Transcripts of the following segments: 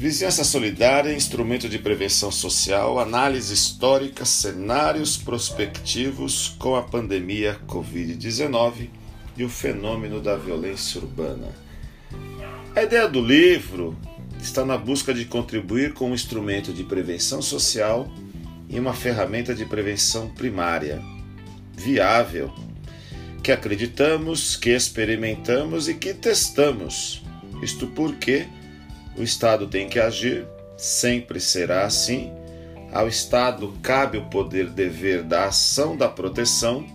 Vizinhança Solidária, instrumento de prevenção social, análise histórica, cenários prospectivos com a pandemia Covid-19 e o fenômeno da violência urbana. A ideia do livro está na busca de contribuir com um instrumento de prevenção social e uma ferramenta de prevenção primária, viável, que acreditamos, que experimentamos e que testamos. Isto porque o Estado tem que agir, sempre será assim. Ao Estado cabe o poder dever da ação da proteção,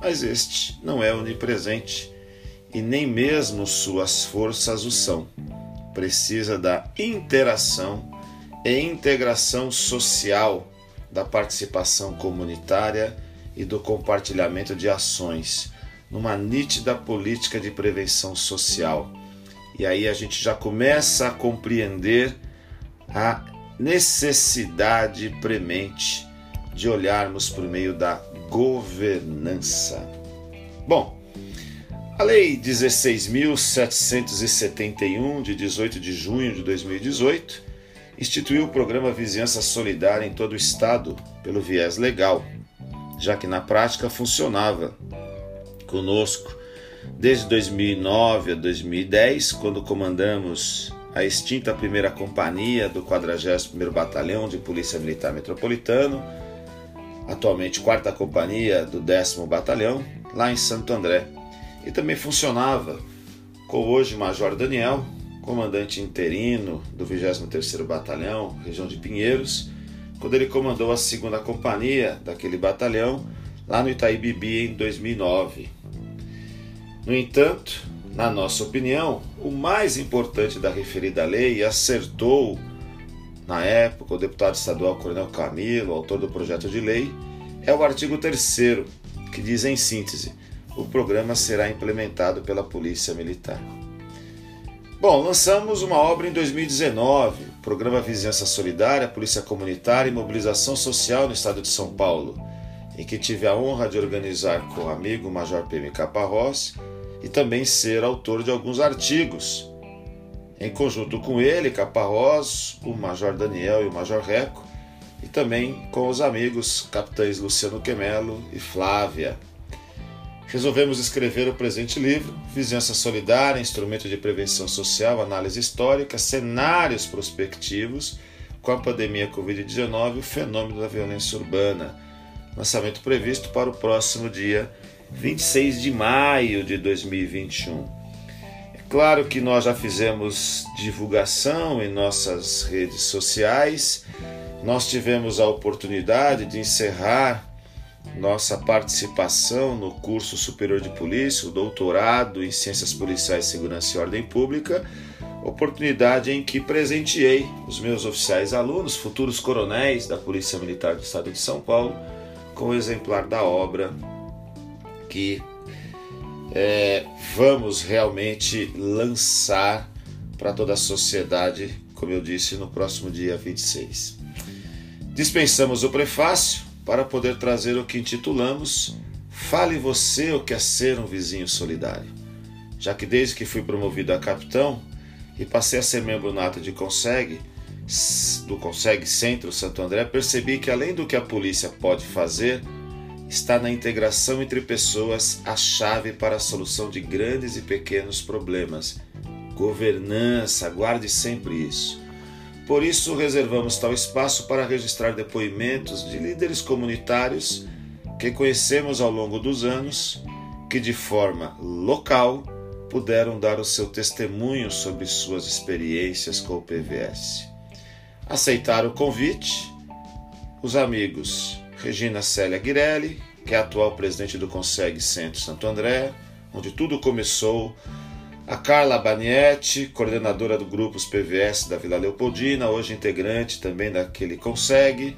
mas este não é onipresente e nem mesmo suas forças o são. Precisa da interação e integração social, da participação comunitária e do compartilhamento de ações, numa nítida política de prevenção social. E aí a gente já começa a compreender a necessidade premente de olharmos por meio da governança. Bom, a Lei 16.771, de 18 de junho de 2018, instituiu o programa Vizinhança Solidária em todo o Estado pelo viés legal, já que na prática funcionava conosco desde 2009 a 2010, quando comandamos a extinta primeira companhia do 41º Batalhão de Polícia Militar Metropolitano, atualmente quarta companhia do 10 Batalhão, lá em Santo André e também funcionava com hoje Major Daniel, comandante interino do 23º Batalhão, região de Pinheiros, quando ele comandou a segunda companhia daquele batalhão lá no Itaí Bibi em 2009. No entanto, na nossa opinião, o mais importante da referida lei acertou na época o deputado estadual Coronel Camilo, autor do projeto de lei, é o artigo 3 que diz em síntese: o programa será implementado pela Polícia Militar. Bom, lançamos uma obra em 2019, o Programa Vizinhança Solidária, Polícia Comunitária e Mobilização Social no Estado de São Paulo, em que tive a honra de organizar com o amigo Major PM Caparrós e também ser autor de alguns artigos. Em conjunto com ele, Caparrós, o Major Daniel e o Major Reco, e também com os amigos capitães Luciano Quemelo e Flávia resolvemos escrever o presente livro, Vizinhança Solidária, Instrumento de Prevenção Social, Análise Histórica, Cenários Prospectivos com a pandemia Covid-19 e o fenômeno da violência urbana. Lançamento previsto para o próximo dia 26 de maio de 2021. É claro que nós já fizemos divulgação em nossas redes sociais, nós tivemos a oportunidade de encerrar nossa participação no curso superior de polícia, o doutorado em ciências policiais, segurança e ordem pública, oportunidade em que presenteei os meus oficiais alunos, futuros coronéis da Polícia Militar do Estado de São Paulo, com o exemplar da obra que é, vamos realmente lançar para toda a sociedade, como eu disse, no próximo dia 26. Dispensamos o prefácio para poder trazer o que intitulamos Fale você o que é ser um vizinho solidário. Já que desde que fui promovido a capitão e passei a ser membro nato de Conseg, do Conseg Centro Santo André, percebi que além do que a polícia pode fazer, está na integração entre pessoas a chave para a solução de grandes e pequenos problemas. Governança, guarde sempre isso. Por isso, reservamos tal espaço para registrar depoimentos de líderes comunitários que conhecemos ao longo dos anos, que de forma local puderam dar o seu testemunho sobre suas experiências com o PVS. Aceitaram o convite os amigos Regina Célia Guirelli, que é atual presidente do Conseg Centro Santo André, onde tudo começou a Carla Banietti, coordenadora do Grupos PVS da Vila Leopoldina, hoje integrante também daquele Consegue.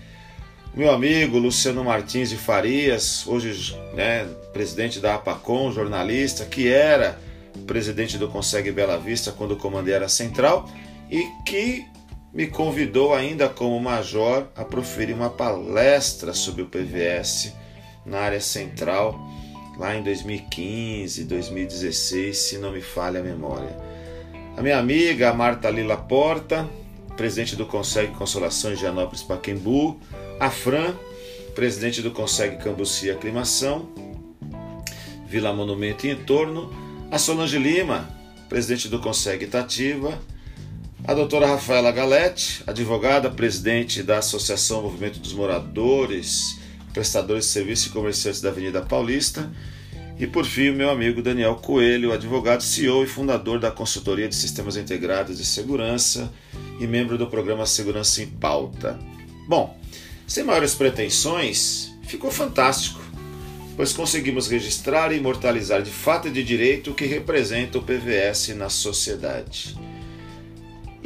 Meu amigo Luciano Martins de Farias, hoje né, presidente da APACOM, jornalista, que era presidente do Consegue Bela Vista quando comandei a Central e que me convidou ainda como major a proferir uma palestra sobre o PVS na área central lá em 2015, 2016, se não me falha a memória. A minha amiga Marta Lila Porta, presidente do Consegue Consolação em Gianópolis Paquembu, a Fran, presidente do Consegue Cambuci Aclimação, Vila Monumento e entorno, a Solange Lima, presidente do Consegue Itativa, a doutora Rafaela Galete, advogada, presidente da Associação Movimento dos Moradores, prestadores de serviços e comerciantes da Avenida Paulista, e por fim, o meu amigo Daniel Coelho, advogado, CEO e fundador da Consultoria de Sistemas Integrados de Segurança e membro do programa Segurança em Pauta. Bom, sem maiores pretensões, ficou fantástico, pois conseguimos registrar e imortalizar de fato e de direito o que representa o PVS na sociedade.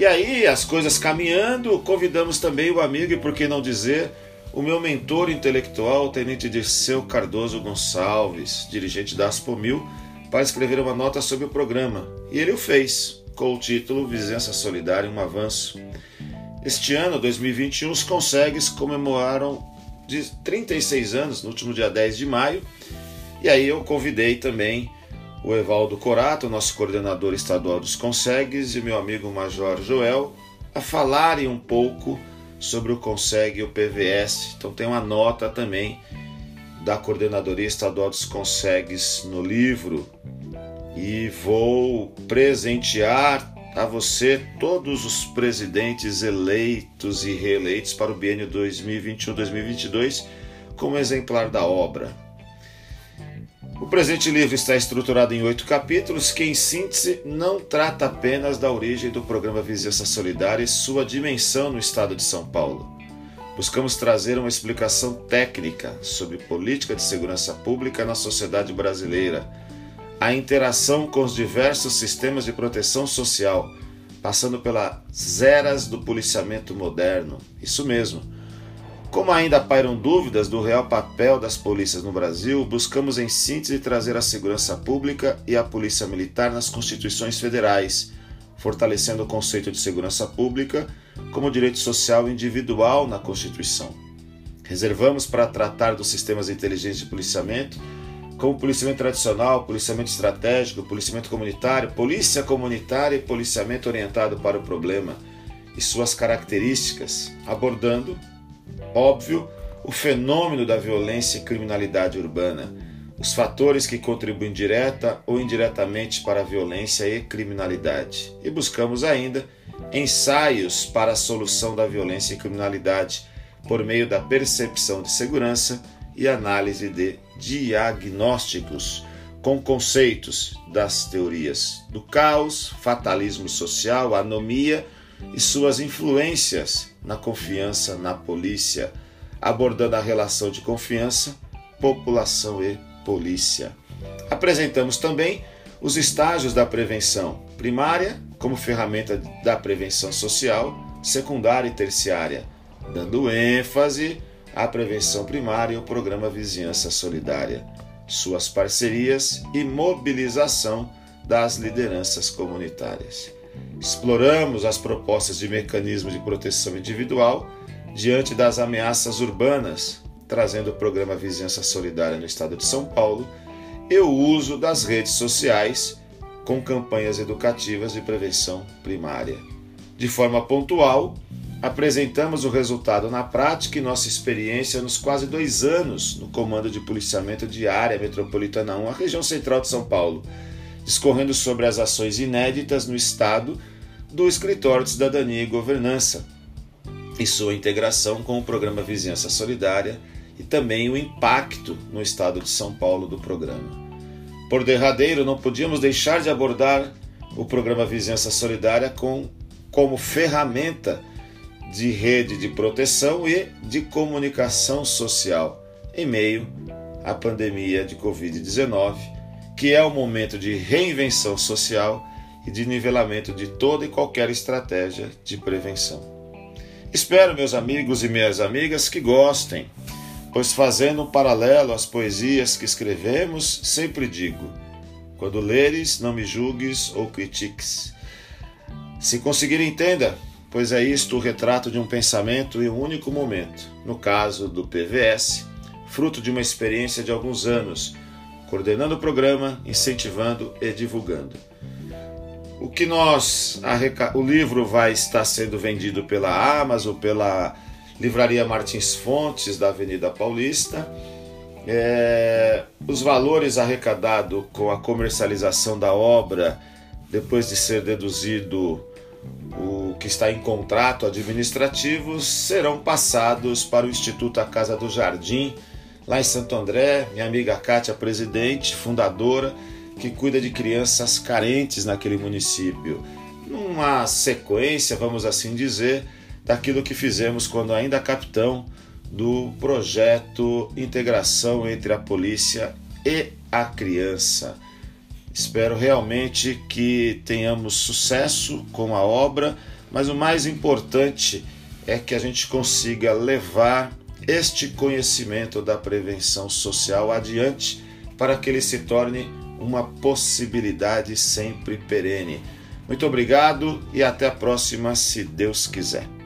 E aí, as coisas caminhando, convidamos também o amigo e, por que não dizer, o meu mentor intelectual, o Tenente Dirceu Cardoso Gonçalves, dirigente da Aspomil, para escrever uma nota sobre o programa. E ele o fez, com o título Vizinhança Solidária um Avanço. Este ano, 2021, os Consegues comemoraram de 36 anos, no último dia 10 de maio, e aí eu convidei também o Evaldo Corato, nosso coordenador estadual dos Consegues, e meu amigo Major Joel, a falarem um pouco sobre o Consegue e o PVS. Então tem uma nota também da Coordenadoria Estadual dos Consegues no livro. E vou presentear a você todos os presidentes eleitos e reeleitos para o biênio 2021-2022 como exemplar da obra. O presente livro está estruturado em oito capítulos que, em síntese, não trata apenas da origem do programa Vizinhança Solidária e sua dimensão no estado de São Paulo. Buscamos trazer uma explicação técnica sobre política de segurança pública na sociedade brasileira, a interação com os diversos sistemas de proteção social, passando pelas eras do policiamento moderno. Isso mesmo como ainda pairam dúvidas do real papel das polícias no Brasil, buscamos em síntese trazer a segurança pública e a polícia militar nas constituições federais, fortalecendo o conceito de segurança pública como direito social individual na Constituição. Reservamos para tratar dos sistemas inteligentes de policiamento, como policiamento tradicional, policiamento estratégico, policiamento comunitário, polícia comunitária e policiamento orientado para o problema e suas características, abordando Óbvio, o fenômeno da violência e criminalidade urbana, os fatores que contribuem direta ou indiretamente para a violência e criminalidade. E buscamos ainda ensaios para a solução da violência e criminalidade por meio da percepção de segurança e análise de diagnósticos com conceitos das teorias do caos, fatalismo social, anomia e suas influências na confiança na polícia, abordando a relação de confiança, população e polícia. Apresentamos também os estágios da prevenção primária como ferramenta da prevenção social, secundária e terciária, dando ênfase à prevenção primária e ao programa Vizinhança Solidária, suas parcerias e mobilização das lideranças comunitárias. Exploramos as propostas de mecanismo de proteção individual diante das ameaças urbanas, trazendo o programa Vizinhança Solidária no estado de São Paulo e o uso das redes sociais com campanhas educativas de prevenção primária. De forma pontual, apresentamos o resultado na prática e nossa experiência nos quase dois anos no Comando de Policiamento de Área Metropolitana 1, a região central de São Paulo, discorrendo sobre as ações inéditas no Estado do Escritório de Cidadania e Governança e sua integração com o programa Vizinhança Solidária e também o impacto no Estado de São Paulo do programa. Por derradeiro, não podíamos deixar de abordar o programa Vizinhança Solidária com, como ferramenta de rede de proteção e de comunicação social em meio à pandemia de Covid-19 que é o momento de reinvenção social e de nivelamento de toda e qualquer estratégia de prevenção. Espero, meus amigos e minhas amigas, que gostem, pois fazendo um paralelo às poesias que escrevemos, sempre digo: quando leres, não me julgues ou critiques. Se conseguir, entenda, pois é isto o retrato de um pensamento em um único momento, no caso do PVS, fruto de uma experiência de alguns anos coordenando o programa, incentivando e divulgando. O que nós o livro vai estar sendo vendido pela Amazon, pela Livraria Martins Fontes da Avenida Paulista. É, os valores arrecadados com a comercialização da obra, depois de ser deduzido o que está em contrato administrativo, serão passados para o Instituto A Casa do Jardim, lá em Santo André. Minha amiga Kátia, presidente, fundadora, que cuida de crianças carentes naquele município. Numa sequência, vamos assim dizer, daquilo que fizemos quando ainda capitão do projeto Integração entre a Polícia e a Criança. Espero realmente que tenhamos sucesso com a obra, mas o mais importante é que a gente consiga levar este conhecimento da prevenção social adiante para que ele se torne uma possibilidade sempre perene. Muito obrigado e até a próxima, se Deus quiser.